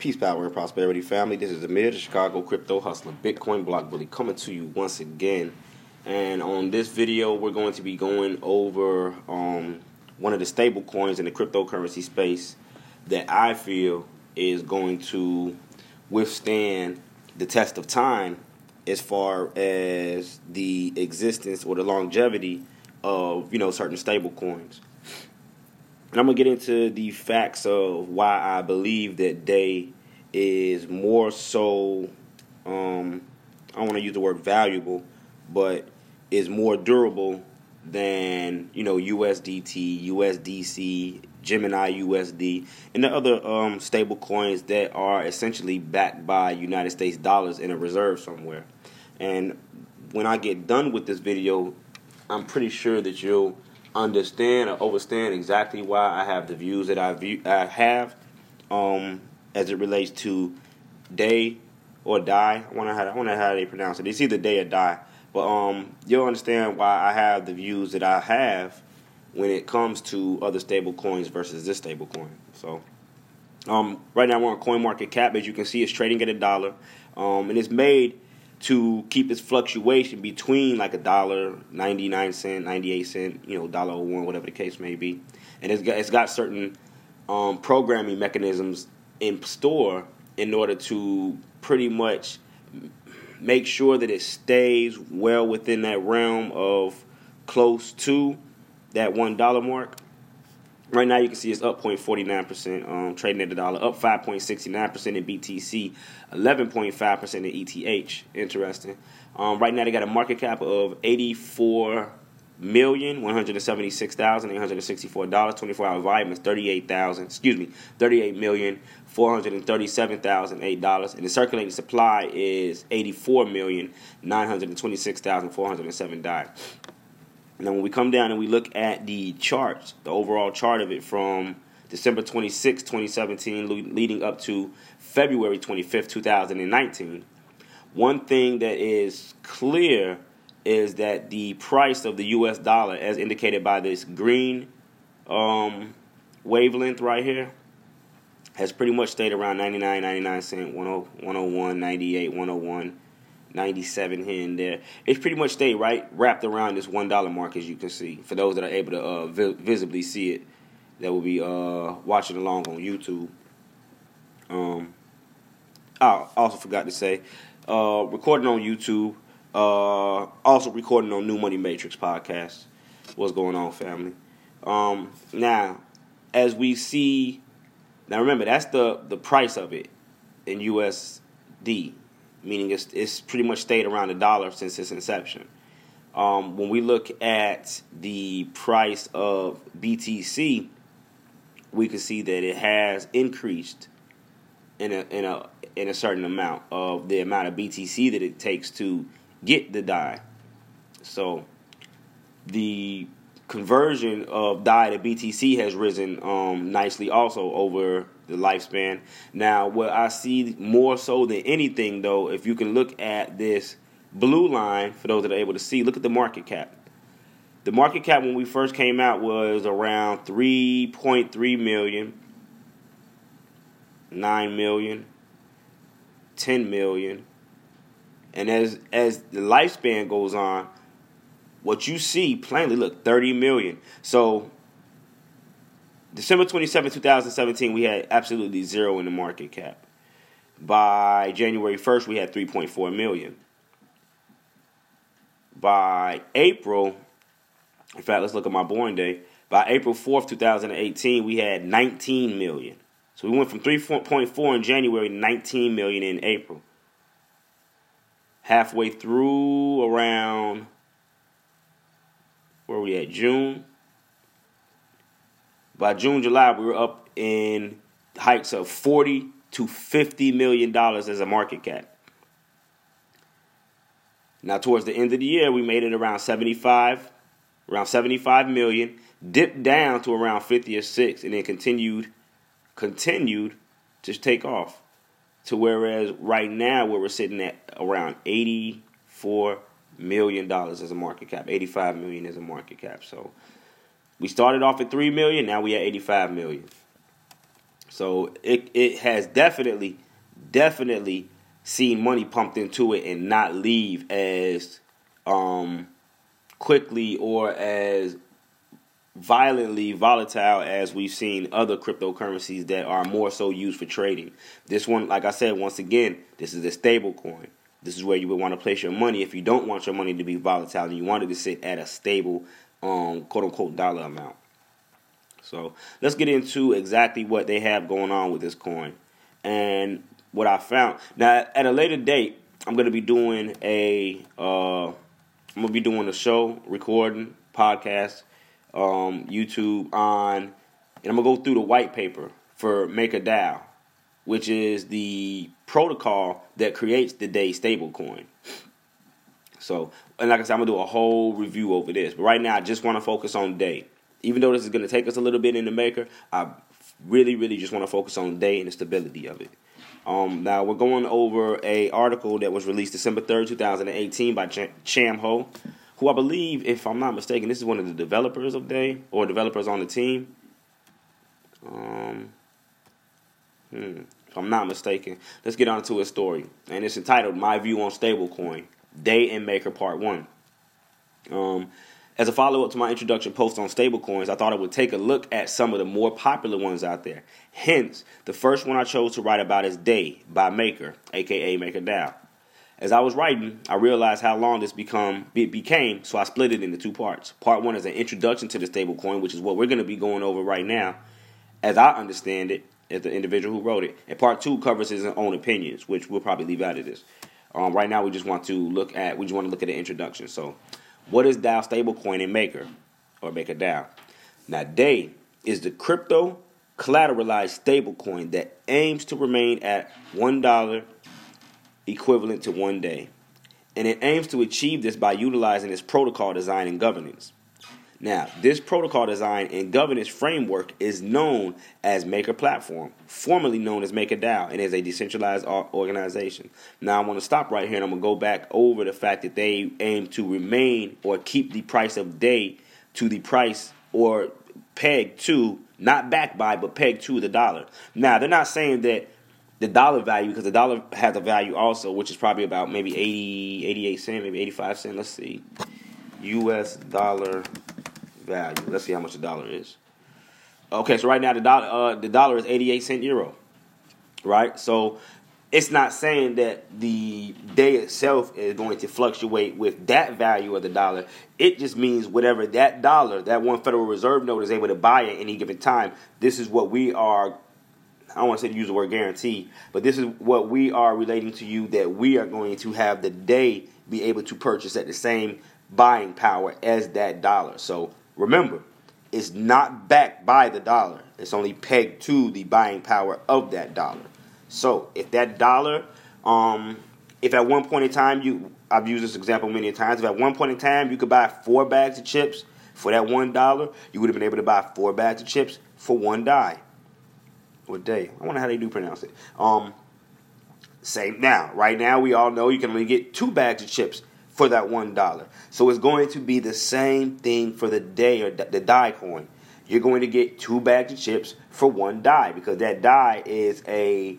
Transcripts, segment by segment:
Peace, power, and prosperity, family. This is Amir, the Chicago crypto hustler, Bitcoin block bully, coming to you once again. And on this video, we're going to be going over um, one of the stable coins in the cryptocurrency space that I feel is going to withstand the test of time as far as the existence or the longevity of you know certain stable coins. And I'm gonna get into the facts of why I believe that Day is more so. Um, I don't want to use the word valuable, but is more durable than you know USDT, USDC, Gemini USD, and the other um, stable coins that are essentially backed by United States dollars in a reserve somewhere. And when I get done with this video, I'm pretty sure that you'll understand or understand exactly why I have the views that I view I have um, as it relates to day or die. I wonder how I wonder how they pronounce it. It's either day or die. But um, you'll understand why I have the views that I have when it comes to other stable coins versus this stable coin. So um, right now we're on Coin Market Cap. As you can see, it's trading at a dollar, um, and it's made to keep its fluctuation between like a dollar, 99 cent, 98 cent, you know, dollar one, whatever the case may be. And it's got, it's got certain um, programming mechanisms in store in order to pretty much make sure that it stays well within that realm of close to that one dollar mark. Right now, you can see it's up 0.49%, um, trading at a dollar, up 5.69% in BTC, 11.5% in ETH. Interesting. Um, right now, they got a market cap of 84 million one hundred seventy six thousand eight hundred sixty four dollars. Twenty four hour volume is thirty eight thousand. Excuse me, thirty eight million four hundred thirty seven thousand eight dollars, and the circulating supply is eighty four million nine hundred twenty six thousand four hundred seven dollars. Now, when we come down and we look at the charts, the overall chart of it from December 26, 2017, leading up to February 25th, 2019, one thing that is clear is that the price of the US dollar, as indicated by this green um, wavelength right here, has pretty much stayed around 99, 99 cent, 101, 98, 101. 97 here and there. It's pretty much stayed right wrapped around this one dollar mark, as you can see. For those that are able to uh, vi- visibly see it, that will be uh, watching along on YouTube. Um, I also forgot to say, uh, recording on YouTube. Uh, also recording on New Money Matrix podcast. What's going on, family? Um, now, as we see, now remember that's the the price of it in USD meaning it's, it's pretty much stayed around a dollar since its inception. Um, when we look at the price of BTC, we can see that it has increased in a in a in a certain amount of the amount of BTC that it takes to get the Dai. So the conversion of Dai to BTC has risen um, nicely also over the lifespan. Now, what I see more so than anything, though, if you can look at this blue line, for those that are able to see, look at the market cap. The market cap when we first came out was around 3.3 million, 9 million, 10 million. And as as the lifespan goes on, what you see plainly look 30 million. So December 27, 2017, we had absolutely zero in the market cap. By January 1st, we had 3.4 million. By April, in fact, let's look at my born day. By April 4th, 2018, we had 19 million. So we went from 3.4 in January to 19 million in April. Halfway through around where we at June, by June, July, we were up in heights of 40 to 50 million dollars as a market cap. Now, towards the end of the year, we made it around 75, around 75 million, dipped down to around 50 or 6, and then continued, continued to take off. To whereas right now, where we're sitting at around 84 million dollars as a market cap, 85 million as a market cap. So we started off at 3 million, now we at 85 million. So it it has definitely, definitely seen money pumped into it and not leave as um, quickly or as violently volatile as we've seen other cryptocurrencies that are more so used for trading. This one, like I said, once again, this is a stable coin. This is where you would want to place your money if you don't want your money to be volatile and you want it to sit at a stable, um, quote unquote, dollar amount. So let's get into exactly what they have going on with this coin and what I found. Now, at a later date, I'm going to be doing a, uh, I'm going to be doing a show, recording, podcast, um, YouTube on, and I'm going to go through the white paper for MakerDAO, which is the protocol that creates the Dai stablecoin. So, and like I said, I'm gonna do a whole review over this. But right now, I just want to focus on day. Even though this is gonna take us a little bit in the maker, I really, really just want to focus on day and the stability of it. Um, now we're going over a article that was released December third, two thousand and eighteen by Ch- Cham Ho, who I believe, if I'm not mistaken, this is one of the developers of Day or developers on the team. Um, hmm, if I'm not mistaken, let's get on to his story, and it's entitled "My View on Stablecoin: Dai and Maker Part One." Um, as a follow up to my introduction post on stablecoins, I thought I would take a look at some of the more popular ones out there. Hence, the first one I chose to write about is Day by Maker, aka MakerDAO. As I was writing, I realized how long this become it became, so I split it into two parts. Part one is an introduction to the stablecoin, which is what we're going to be going over right now, as I understand it, as the individual who wrote it. And part two covers his own opinions, which we'll probably leave out of this. Um, right now, we just want to look at we just want to look at the introduction. So, what is DAO stablecoin and Maker or MakerDAO? Now, Dai is the crypto collateralized stablecoin that aims to remain at one dollar equivalent to one day. And it aims to achieve this by utilizing its protocol design and governance. Now, this protocol design and governance framework is known as Maker Platform, formerly known as MakerDAO, and is a decentralized organization. Now, I want to stop right here and I'm going to go back over the fact that they aim to remain or keep the price of day to the price or peg to, not backed by, but pegged to the dollar. Now, they're not saying that the dollar value, because the dollar has a value also, which is probably about maybe 80, 88 cent, maybe 85 cent. Let's see. US dollar value. Let's see how much the dollar is. Okay, so right now the dollar uh, the dollar is 88 cent euro. Right? So it's not saying that the day itself is going to fluctuate with that value of the dollar. It just means whatever that dollar, that one Federal Reserve note is able to buy at any given time. This is what we are I don't want to say to use the word guarantee, but this is what we are relating to you that we are going to have the day be able to purchase at the same buying power as that dollar. So remember, it's not backed by the dollar. It's only pegged to the buying power of that dollar. So if that dollar, um, if at one point in time you, I've used this example many times. If at one point in time you could buy four bags of chips for that one dollar, you would have been able to buy four bags of chips for one die. or day. I wonder how they do pronounce it. Um, same now. Right now, we all know you can only get two bags of chips for that one dollar. So it's going to be the same thing for the day or the die coin. You're going to get two bags of chips for one die because that die is a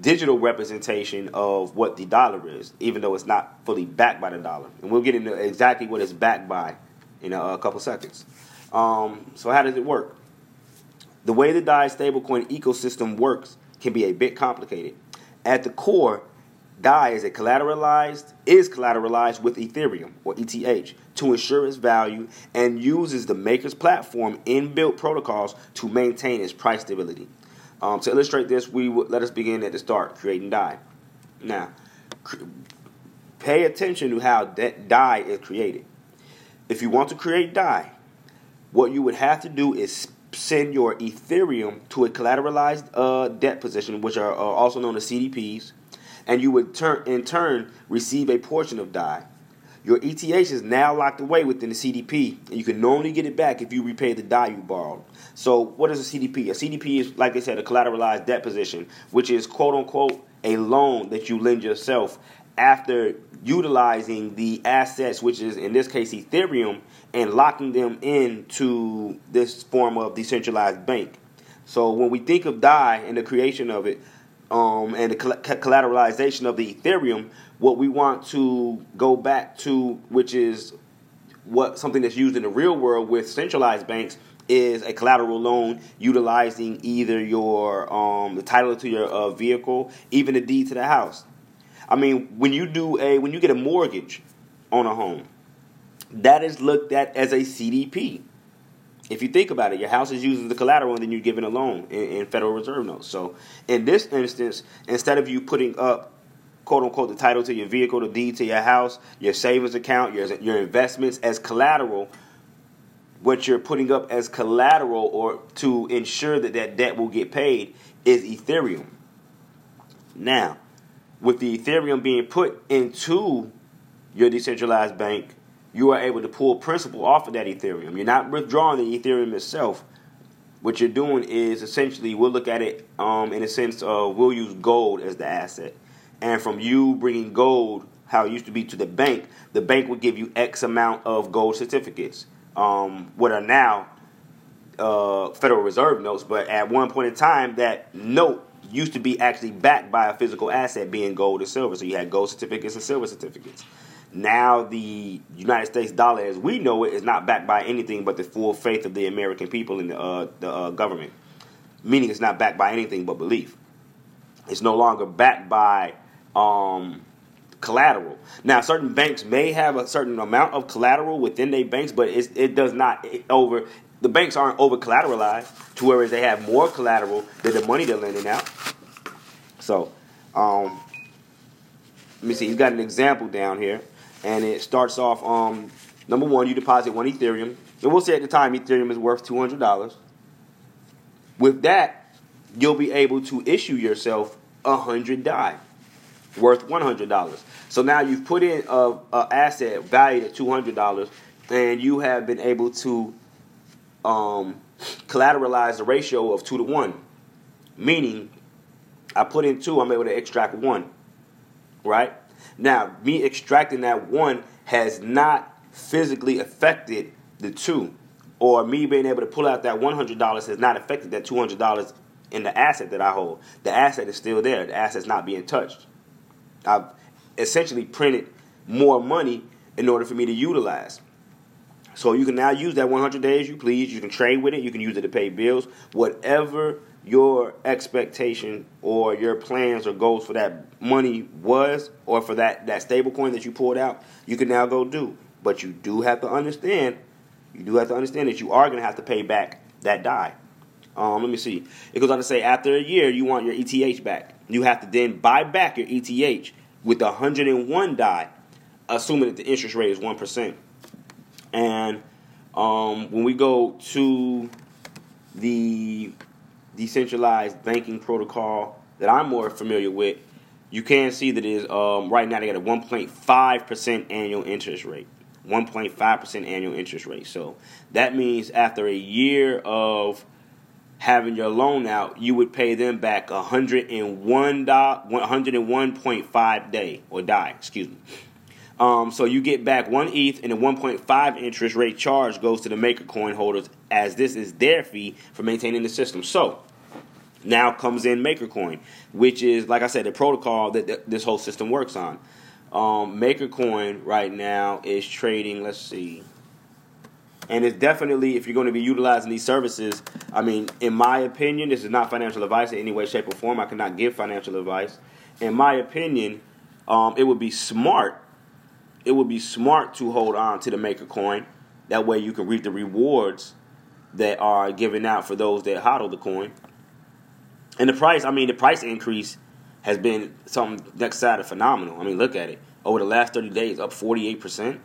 digital representation of what the dollar is, even though it's not fully backed by the dollar. And we'll get into exactly what it's backed by in a, a couple seconds. Um, so how does it work? The way the DAI stablecoin ecosystem works can be a bit complicated. At the core, DAI is a collateralized is collateralized with Ethereum or ETH to ensure its value and uses the maker's platform inbuilt protocols to maintain its price stability. Um, to illustrate this, we w- let us begin at the start, creating DAI. Now, cr- pay attention to how that DAI is created. If you want to create DAI, what you would have to do is send your Ethereum to a collateralized uh, debt position, which are uh, also known as CDPs, and you would turn in turn receive a portion of DAI. Your ETH is now locked away within the CDP, and you can only get it back if you repay the DAI you borrowed. So, what is a CDP? A CDP is, like I said, a collateralized debt position, which is quote unquote a loan that you lend yourself after utilizing the assets, which is in this case Ethereum, and locking them into this form of decentralized bank. So when we think of DAI and the creation of it, um, and the collateralization of the Ethereum, what we want to go back to, which is what something that's used in the real world with centralized banks, is a collateral loan utilizing either your um, the title to your uh, vehicle, even the deed to the house. I mean, when you do a when you get a mortgage on a home, that is looked at as a CDP. If you think about it, your house is as the collateral, and then you're given a loan in, in Federal Reserve notes. So, in this instance, instead of you putting up quote unquote the title to your vehicle, the deed to your house, your savings account, your your investments as collateral, what you're putting up as collateral or to ensure that that debt will get paid is Ethereum. Now, with the Ethereum being put into your decentralized bank, you are able to pull principal off of that Ethereum. You're not withdrawing the Ethereum itself. What you're doing is essentially we'll look at it um, in a sense of we'll use gold as the asset. And from you bringing gold, how it used to be to the bank, the bank would give you X amount of gold certificates um, what are now uh, Federal Reserve notes, but at one point in time, that note used to be actually backed by a physical asset, being gold or silver. So you had gold certificates and silver certificates. Now the United States dollar, as we know it, is not backed by anything but the full faith of the American people and the, uh, the uh, government. Meaning, it's not backed by anything but belief. It's no longer backed by um, collateral. Now, certain banks may have a certain amount of collateral within their banks, but it does not over. The banks aren't over collateralized to whereas they have more collateral than the money they're lending out. So, um, let me see. He's got an example down here, and it starts off. Um, number one, you deposit one Ethereum, and we'll say at the time Ethereum is worth two hundred dollars. With that, you'll be able to issue yourself a hundred DAI worth one hundred dollars. So now you've put in a, asset valued at two hundred dollars, and you have been able to um, collateralize the ratio of two to one. Meaning, I put in two, I'm able to extract one. Right now, me extracting that one has not physically affected the two, or me being able to pull out that one hundred dollars has not affected that two hundred dollars in the asset that I hold. The asset is still there. The asset's not being touched. I've essentially printed more money in order for me to utilize. So you can now use that 100 days you please. You can trade with it. You can use it to pay bills. Whatever your expectation or your plans or goals for that money was, or for that that stable coin that you pulled out, you can now go do. But you do have to understand. You do have to understand that you are going to have to pay back that die. Um, let me see. It goes on to say after a year, you want your ETH back. You have to then buy back your ETH with 101 die, assuming that the interest rate is 1%. And um, when we go to the decentralized banking protocol that I'm more familiar with, you can see that is um, right now they got a 1.5% annual interest rate. 1.5% annual interest rate. So that means after a year of having your loan out, you would pay them back 101 101.5 day or DAI, excuse me. Um, so you get back one ETH and a 1.5 interest rate charge goes to the maker coin holders as this is their fee for maintaining the system. So now comes in MakerCoin, which is like I said, the protocol that this whole system works on. Um, MakerCoin right now is trading. Let's see. And it's definitely, if you're going to be utilizing these services, I mean, in my opinion, this is not financial advice in any way, shape, or form. I cannot give financial advice. In my opinion, um, it would be smart. It would be smart to hold on to the maker coin. That way, you can reap the rewards that are given out for those that hodl the coin. And the price, I mean, the price increase has been something next side of phenomenal. I mean, look at it. Over the last 30 days, up 48%.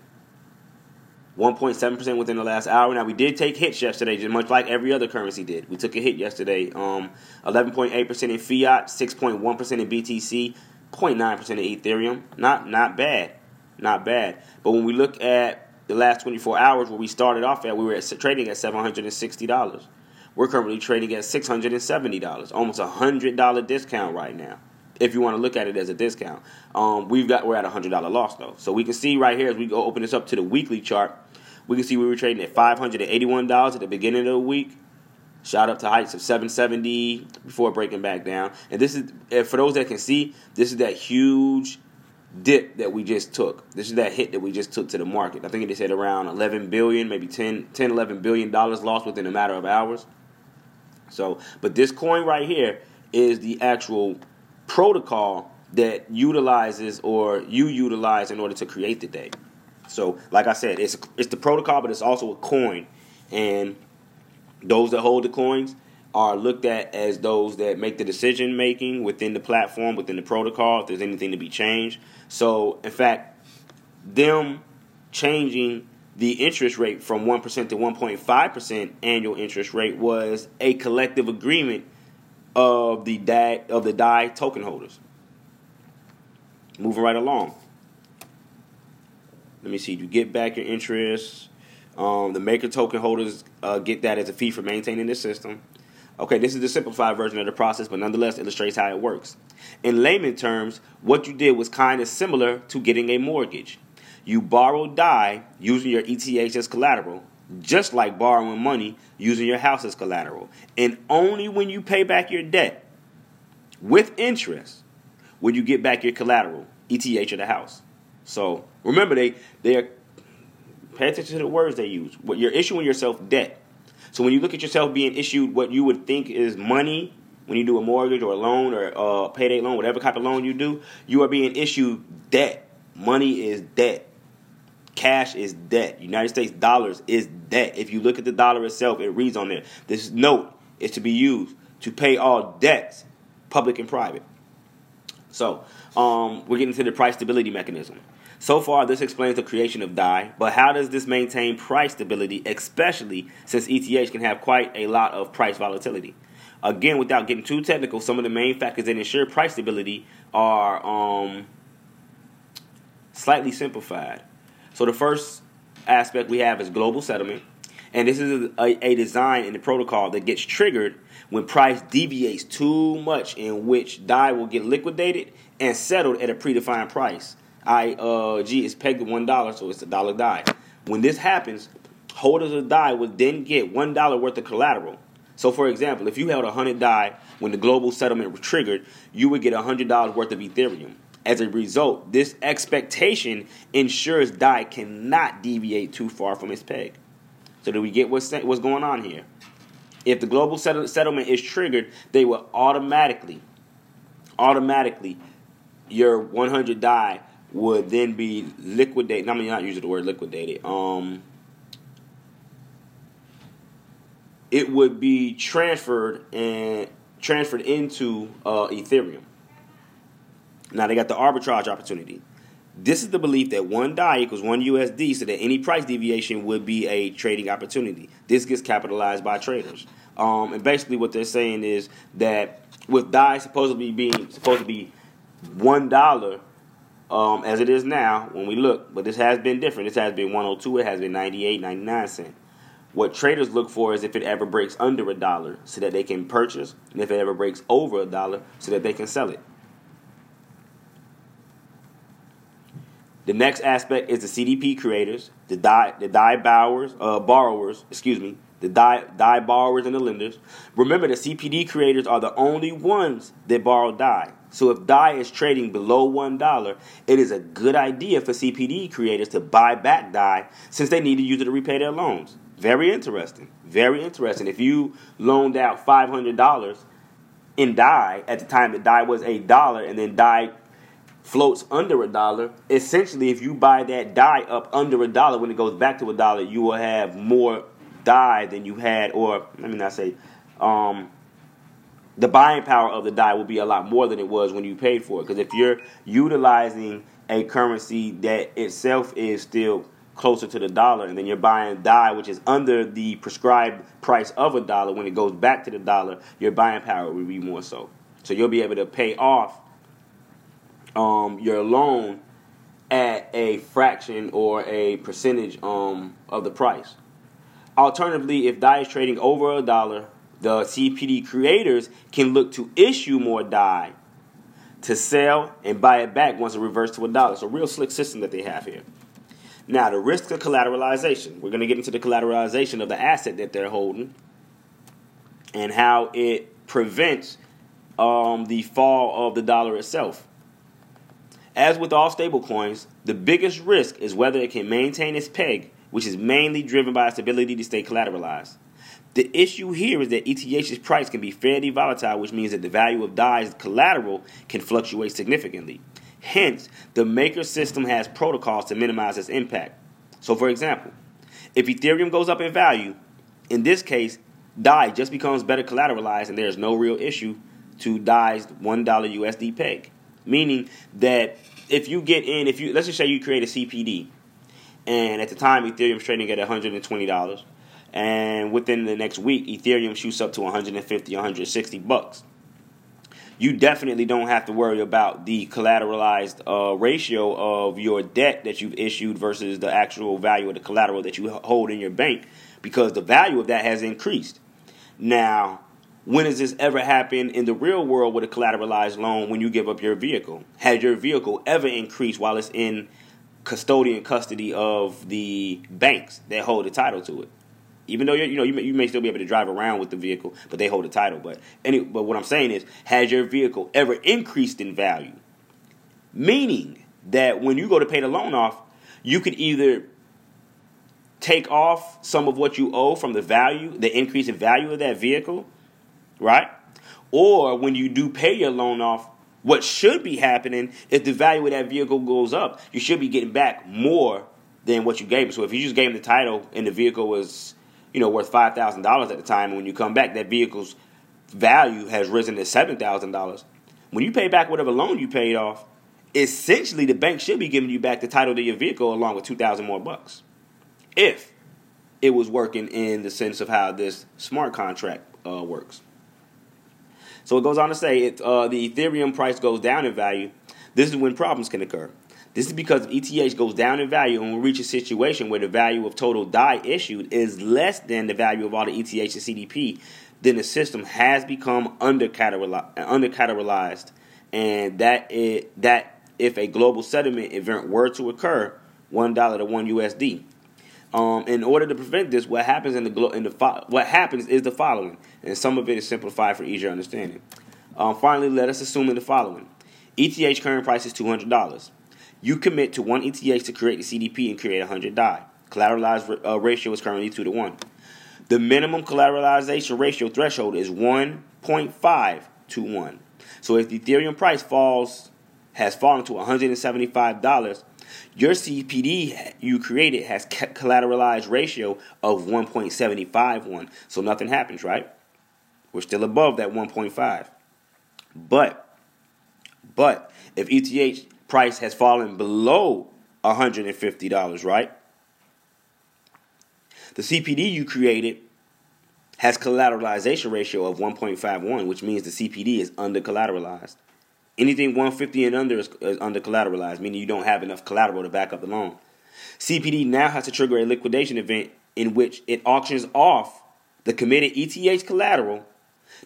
1.7% within the last hour. Now, we did take hits yesterday, just much like every other currency did. We took a hit yesterday. Um, 11.8% in fiat, 6.1% in BTC, 0.9% in Ethereum. Not, not bad. Not bad. But when we look at the last 24 hours where we started off at, we were at, trading at $760. We're currently trading at $670, almost a $100 discount right now if you want to look at it as a discount. Um, we've got we're at a hundred dollar loss though, so we can see right here as we go open this up to the weekly chart we can see we were trading at $581 at the beginning of the week. shot up to heights of 770 before breaking back down. And this is for those that can see, this is that huge dip that we just took. This is that hit that we just took to the market. I think it said around 11 billion, maybe 10, 10 11 billion dollars lost within a matter of hours. So, but this coin right here is the actual protocol that utilizes or you utilize in order to create the day. So, like I said, it's it's the protocol, but it's also a coin, and those that hold the coins are looked at as those that make the decision making within the platform, within the protocol, if there's anything to be changed. So, in fact, them changing the interest rate from 1% to 1.5% annual interest rate was a collective agreement of the DAI, of the DAI token holders. Moving right along. Let me see. You get back your interest. Um, the maker token holders uh, get that as a fee for maintaining the system. Okay, this is the simplified version of the process, but nonetheless illustrates how it works. In layman terms, what you did was kind of similar to getting a mortgage. You borrow DAI using your ETH as collateral, just like borrowing money using your house as collateral. And only when you pay back your debt with interest will you get back your collateral, ETH of the house. So remember, they they are pay attention to the words they use. What you're issuing yourself debt. So when you look at yourself being issued what you would think is money when you do a mortgage or a loan or a payday loan, whatever type of loan you do, you are being issued debt. Money is debt. Cash is debt. United States dollars is debt. If you look at the dollar itself, it reads on there. This note is to be used to pay all debts, public and private. So um, we're getting to the price stability mechanism. So far, this explains the creation of DAI, but how does this maintain price stability, especially since ETH can have quite a lot of price volatility? Again, without getting too technical, some of the main factors that ensure price stability are um, slightly simplified. So the first aspect we have is global settlement, and this is a, a design in the protocol that gets triggered when price deviates too much, in which DAI will get liquidated and settled at a predefined price. I uh, G is pegged to one dollar, so it's a dollar die. When this happens, holders of die would then get one dollar worth of collateral. So, for example, if you held a hundred die when the global settlement was triggered, you would get a hundred dollars worth of Ethereum. As a result, this expectation ensures die cannot deviate too far from its peg. So, do we get what's what's going on here? If the global settlement is triggered, they will automatically, automatically, your 100 DAI would then be liquidated. I mean, not using the word liquidated. Um, it would be transferred and transferred into uh, Ethereum. Now they got the arbitrage opportunity. This is the belief that one die equals one USD, so that any price deviation would be a trading opportunity. This gets capitalized by traders. Um, and basically, what they're saying is that with die supposedly being supposed to be one dollar um, as it is now when we look, but this has been different. This has been 102, it has been 98, 99 cent. What traders look for is if it ever breaks under a dollar so that they can purchase, and if it ever breaks over a dollar so that they can sell it. The next aspect is the CDP creators, the die, the DAI borrowers, uh, borrowers, excuse me, the DAI, DAI borrowers and the lenders. Remember, the CPD creators are the only ones that borrow DAI. So if DAI is trading below $1, it is a good idea for CPD creators to buy back DAI since they need to use it to repay their loans. Very interesting. Very interesting. If you loaned out $500 in DAI at the time that DAI was a dollar and then DAI floats under a dollar, essentially if you buy that DAI up under a dollar when it goes back to a dollar, you will have more DAI than you had, or let me not say, um, the buying power of the die will be a lot more than it was when you paid for it. Because if you're utilizing a currency that itself is still closer to the dollar, and then you're buying die, which is under the prescribed price of a dollar, when it goes back to the dollar, your buying power will be more so. So you'll be able to pay off um, your loan at a fraction or a percentage um, of the price. Alternatively, if DAI is trading over a dollar, the CPD creators can look to issue more DAI to sell and buy it back once it reverts to a dollar. So, real slick system that they have here. Now, the risk of collateralization. We're going to get into the collateralization of the asset that they're holding. and how it prevents um, the fall of the dollar itself. As with all stablecoins, the biggest risk is whether it can maintain its peg, which is mainly driven by its ability to stay collateralized. The issue here is that ETH's price can be fairly volatile, which means that the value of DAI's collateral can fluctuate significantly. Hence, the maker system has protocols to minimize its impact. So, for example, if Ethereum goes up in value, in this case, DAI just becomes better collateralized and there's no real issue to DAI's $1 USD peg. Meaning that if you get in, if you let's just say you create a CPD, and at the time Ethereum's trading at $120, and within the next week Ethereum shoots up to 150, 160 bucks. You definitely don't have to worry about the collateralized uh, ratio of your debt that you've issued versus the actual value of the collateral that you hold in your bank because the value of that has increased. Now, when has this ever happened in the real world with a collateralized loan when you give up your vehicle? Has your vehicle ever increased while it's in custodian custody of the banks that hold the title to it? Even though you know you may, you may still be able to drive around with the vehicle, but they hold the title. But any, but what I'm saying is, has your vehicle ever increased in value? Meaning that when you go to pay the loan off, you could either take off some of what you owe from the value, the increase in value of that vehicle, right? Or when you do pay your loan off, what should be happening if the value of that vehicle goes up, you should be getting back more than what you gave. So if you just gave them the title and the vehicle was, you know, worth five thousand dollars at the time, and when you come back, that vehicle's value has risen to seven thousand dollars. When you pay back whatever loan you paid off, essentially the bank should be giving you back the title to your vehicle along with two thousand more bucks, if it was working in the sense of how this smart contract uh, works. So it goes on to say if uh, the Ethereum price goes down in value, this is when problems can occur. This is because ETH goes down in value and we reach a situation where the value of total DAI issued is less than the value of all the ETH and CDP, then the system has become undercollateralized, and that it, that if a global settlement event were to occur, one dollar to one USD. Um, in order to prevent this, what happens in the glo- in the fo- what happens is the following, and some of it is simplified for easier understanding. Um, finally, let us assume in the following: ETH current price is two hundred dollars. You commit to one ETH to create the CDP and create hundred DAI. Collateralized uh, ratio is currently two to one. The minimum collateralization ratio threshold is one point five to one. So if the Ethereum price falls has fallen to one hundred and seventy five dollars your CPD you created has collateralized ratio of 1.751. So nothing happens, right? We're still above that 1.5. But but if ETH price has fallen below $150, right? The CPD you created has collateralization ratio of 1.51, which means the CPD is under collateralized. Anything 150 and under is, is under collateralized, meaning you don't have enough collateral to back up the loan. CPD now has to trigger a liquidation event in which it auctions off the committed ETH collateral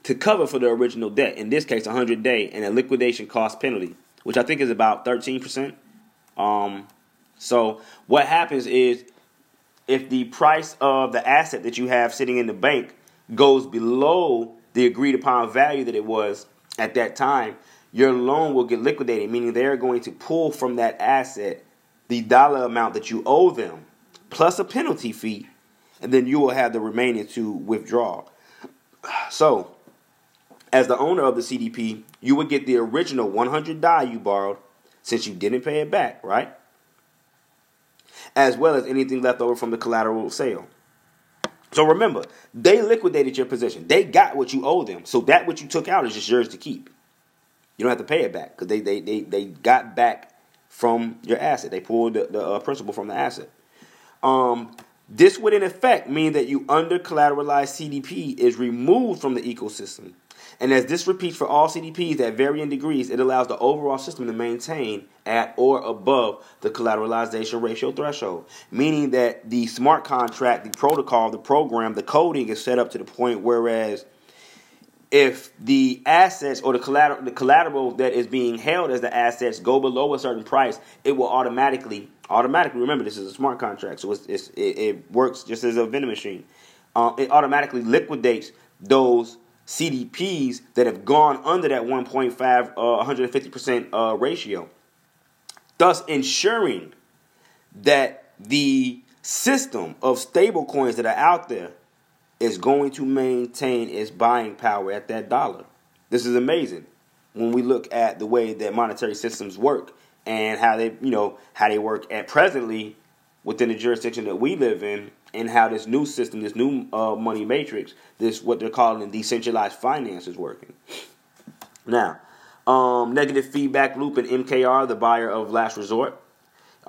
to cover for the original debt, in this case, 100 day, and a liquidation cost penalty, which I think is about 13%. Um, so, what happens is if the price of the asset that you have sitting in the bank goes below the agreed upon value that it was at that time, your loan will get liquidated, meaning they're going to pull from that asset the dollar amount that you owe them plus a penalty fee, and then you will have the remaining to withdraw. So, as the owner of the CDP, you would get the original 100 DAI you borrowed since you didn't pay it back, right? As well as anything left over from the collateral sale. So remember, they liquidated your position. They got what you owe them. So that what you took out is just yours to keep. You don't have to pay it back because they, they, they, they got back from your asset. They pulled the, the uh, principal from the asset. Um, this would in effect mean that you under collateralized CDP is removed from the ecosystem. And as this repeats for all CDPs at varying degrees, it allows the overall system to maintain at or above the collateralization ratio threshold. Meaning that the smart contract, the protocol, the program, the coding is set up to the point whereas if the assets or the collateral, the collateral that is being held as the assets go below a certain price, it will automatically, automatically. Remember, this is a smart contract, so it's, it's, it, it, works just as a vending machine. Uh, it automatically liquidates those CDPs that have gone under that 1.5, uh, 150% uh, ratio, thus ensuring that the system of stable coins that are out there is going to maintain its buying power at that dollar. This is amazing when we look at the way that monetary systems work and how they, you know, how they work at presently within the jurisdiction that we live in and how this new system, this new uh, money matrix, this what they're calling decentralized finance is working. Now, um, negative feedback loop and MKR, the buyer of last resort.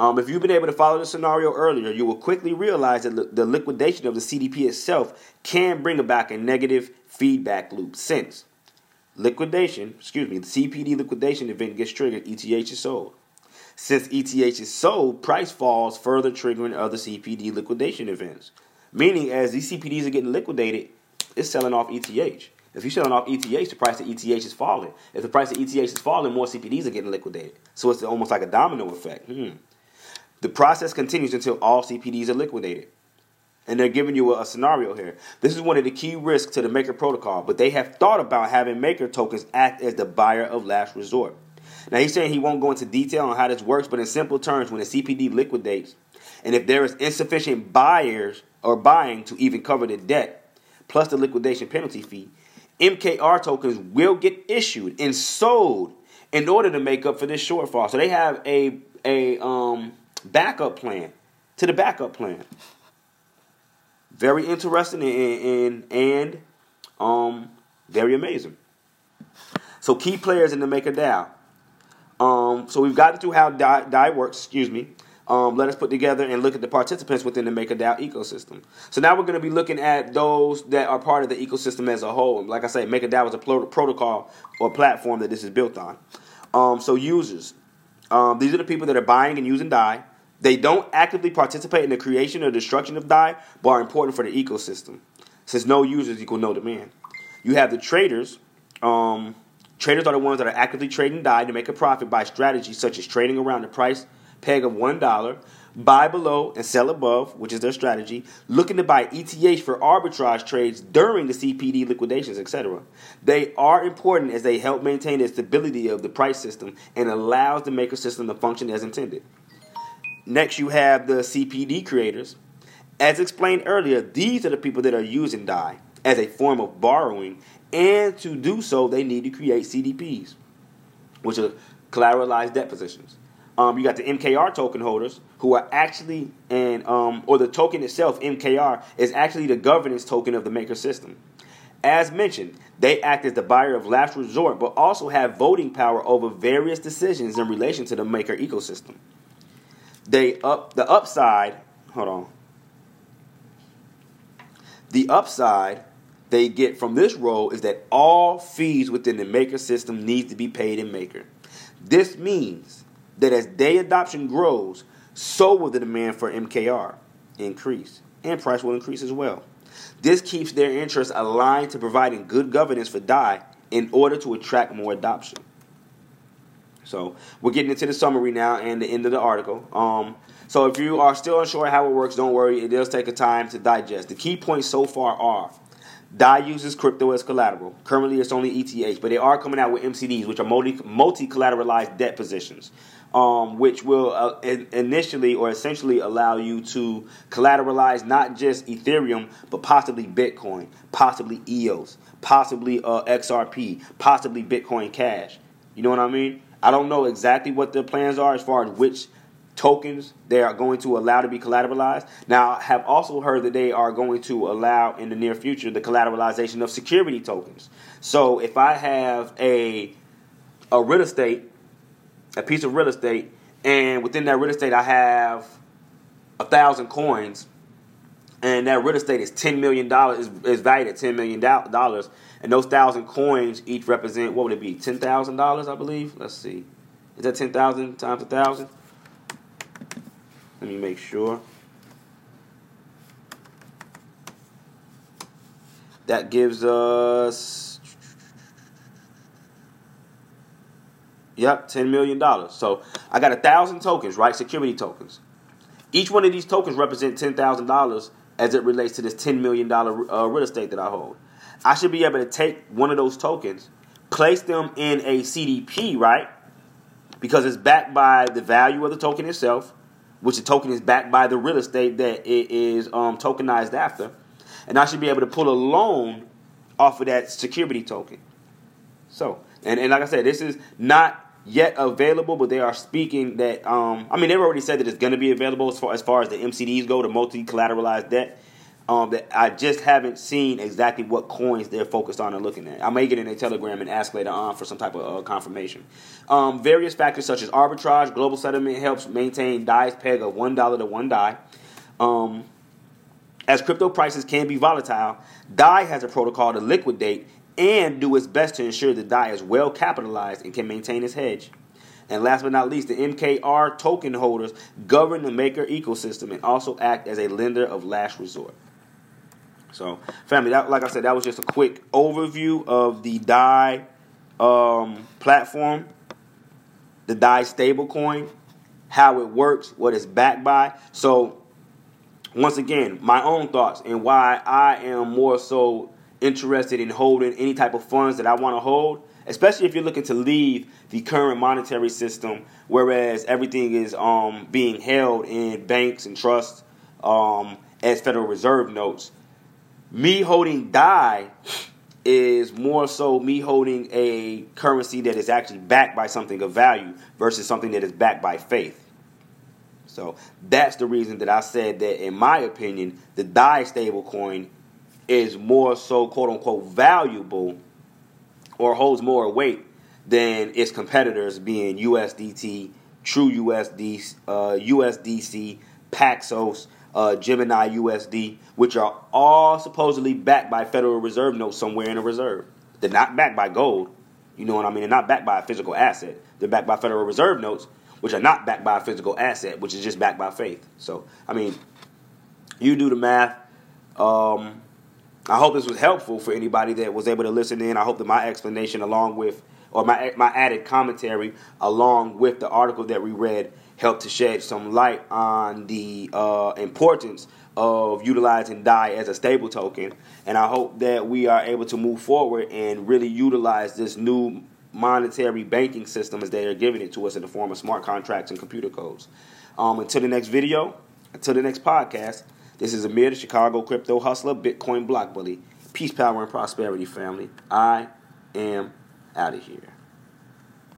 Um, if you've been able to follow the scenario earlier, you will quickly realize that the liquidation of the CDP itself can bring about a negative feedback loop since liquidation, excuse me, the CPD liquidation event gets triggered, ETH is sold. Since ETH is sold, price falls, further triggering other CPD liquidation events. Meaning, as these CPDs are getting liquidated, it's selling off ETH. If you're selling off ETH, the price of ETH is falling. If the price of ETH is falling, more CPDs are getting liquidated. So it's almost like a domino effect. Hmm. The process continues until all CPDs are liquidated. And they're giving you a, a, scenario here. This is one of the key risks to the Maker protocol, but they have thought about having Maker tokens act as the buyer of last resort. Now he's saying he won't go into detail on how this works, but in simple terms, when a CPD liquidates, and if there is insufficient buyers or buying to even cover the debt, plus the liquidation penalty fee, MKR tokens will get issued and sold in order to make up for this shortfall. So they have a a um, backup plan to the backup plan. Very interesting and, and, and um, very amazing. So key players in the Maker DAO. Um, so we've gotten through how DAI, DAI works, excuse me. Um, let us put together and look at the participants within the MakerDAO ecosystem. So now we're going to be looking at those that are part of the ecosystem as a whole. Like I say, MakerDAO is a protocol or platform that this is built on. Um, so users, um, these are the people that are buying and using DAI. They don't actively participate in the creation or destruction of dye, but are important for the ecosystem. Since no users equal no demand. You have the traders. Um, Traders are the ones that are actively trading dye to make a profit by strategies such as trading around the price peg of $1, buy below and sell above, which is their strategy, looking to buy ETH for arbitrage trades during the CPD liquidations, etc. They are important as they help maintain the stability of the price system and allows the maker system to function as intended. Next, you have the CPD creators. As explained earlier, these are the people that are using DAI as a form of borrowing and to do so, they need to create CDPs, which are collateralized debt positions. Um, you got the MKR token holders who are actually, and um, or the token itself, MKR, is actually the governance token of the maker system. As mentioned, they act as the buyer of last resort, but also have voting power over various decisions in relation to the maker ecosystem. They up the upside. Hold on. The upside they get from this role is that all fees within the Maker system need to be paid in Maker. This means that as DAI adoption grows, so will the demand for MKR increase, and price will increase as well. This keeps their interests aligned to providing good governance for DAI in order to attract more adoption. So we're getting into the summary now and the end of the article. Um, so if you are still unsure how it works, don't worry. It does take a time to digest. The key points so far are DAI uses crypto as collateral. Currently, it's only ETH, but they are coming out with MCDs, which are multi collateralized debt positions, um, which will uh, initially or essentially allow you to collateralize not just Ethereum, but possibly Bitcoin, possibly EOS, possibly uh, XRP, possibly Bitcoin Cash. You know what I mean? I don't know exactly what their plans are as far as which tokens they are going to allow to be collateralized. Now, I have also heard that they are going to allow in the near future the collateralization of security tokens. So if I have a a real estate, a piece of real estate, and within that real estate I have a thousand coins, and that real estate is ten million dollars is, is valued at ten million dollars, and those thousand coins each represent what would it be ten thousand dollars I believe. Let's see, is that ten thousand times a thousand? Let me make sure. That gives us, yep, $10 million. So I got a thousand tokens, right? Security tokens. Each one of these tokens represent $10,000 as it relates to this $10 million uh, real estate that I hold. I should be able to take one of those tokens, place them in a CDP, right? Because it's backed by the value of the token itself, which the token is backed by the real estate that it is um, tokenized after. And I should be able to pull a loan off of that security token. So, and, and like I said, this is not yet available, but they are speaking that. Um, I mean, they've already said that it's going to be available as far as far as the MCDs go, the multi collateralized debt. Um, that I just haven't seen exactly what coins they're focused on and looking at. I may get in a telegram and ask later on for some type of uh, confirmation. Um, various factors such as arbitrage, global settlement helps maintain DAI's peg of one dollar to one DAI. Um, as crypto prices can be volatile, DAI has a protocol to liquidate and do its best to ensure the DAI is well capitalized and can maintain its hedge. And last but not least, the MKR token holders govern the maker ecosystem and also act as a lender of last resort. So, family, that, like I said, that was just a quick overview of the DAI um, platform, the DAI stablecoin, how it works, what it's backed by. So, once again, my own thoughts and why I am more so interested in holding any type of funds that I want to hold, especially if you're looking to leave the current monetary system, whereas everything is um, being held in banks and trusts um, as Federal Reserve notes. Me holding DAI is more so me holding a currency that is actually backed by something of value versus something that is backed by faith. So that's the reason that I said that, in my opinion, the DAI stablecoin is more so quote unquote valuable or holds more weight than its competitors being USDT, True USD, uh, USDC, Paxos, uh, Gemini USD, which are all supposedly backed by Federal Reserve notes somewhere in a reserve. They're not backed by gold. You know what I mean? They're not backed by a physical asset. They're backed by Federal Reserve notes, which are not backed by a physical asset, which is just backed by faith. So, I mean, you do the math. Um, I hope this was helpful for anybody that was able to listen in. I hope that my explanation, along with, or my my added commentary, along with the article that we read, helped to shed some light on the uh, importance of utilizing DAI as a stable token. And I hope that we are able to move forward and really utilize this new monetary banking system as they are giving it to us in the form of smart contracts and computer codes. Um, until the next video, until the next podcast. This is Amir, the Chicago crypto hustler, Bitcoin block bully. Peace, power, and prosperity, family. I am out of here.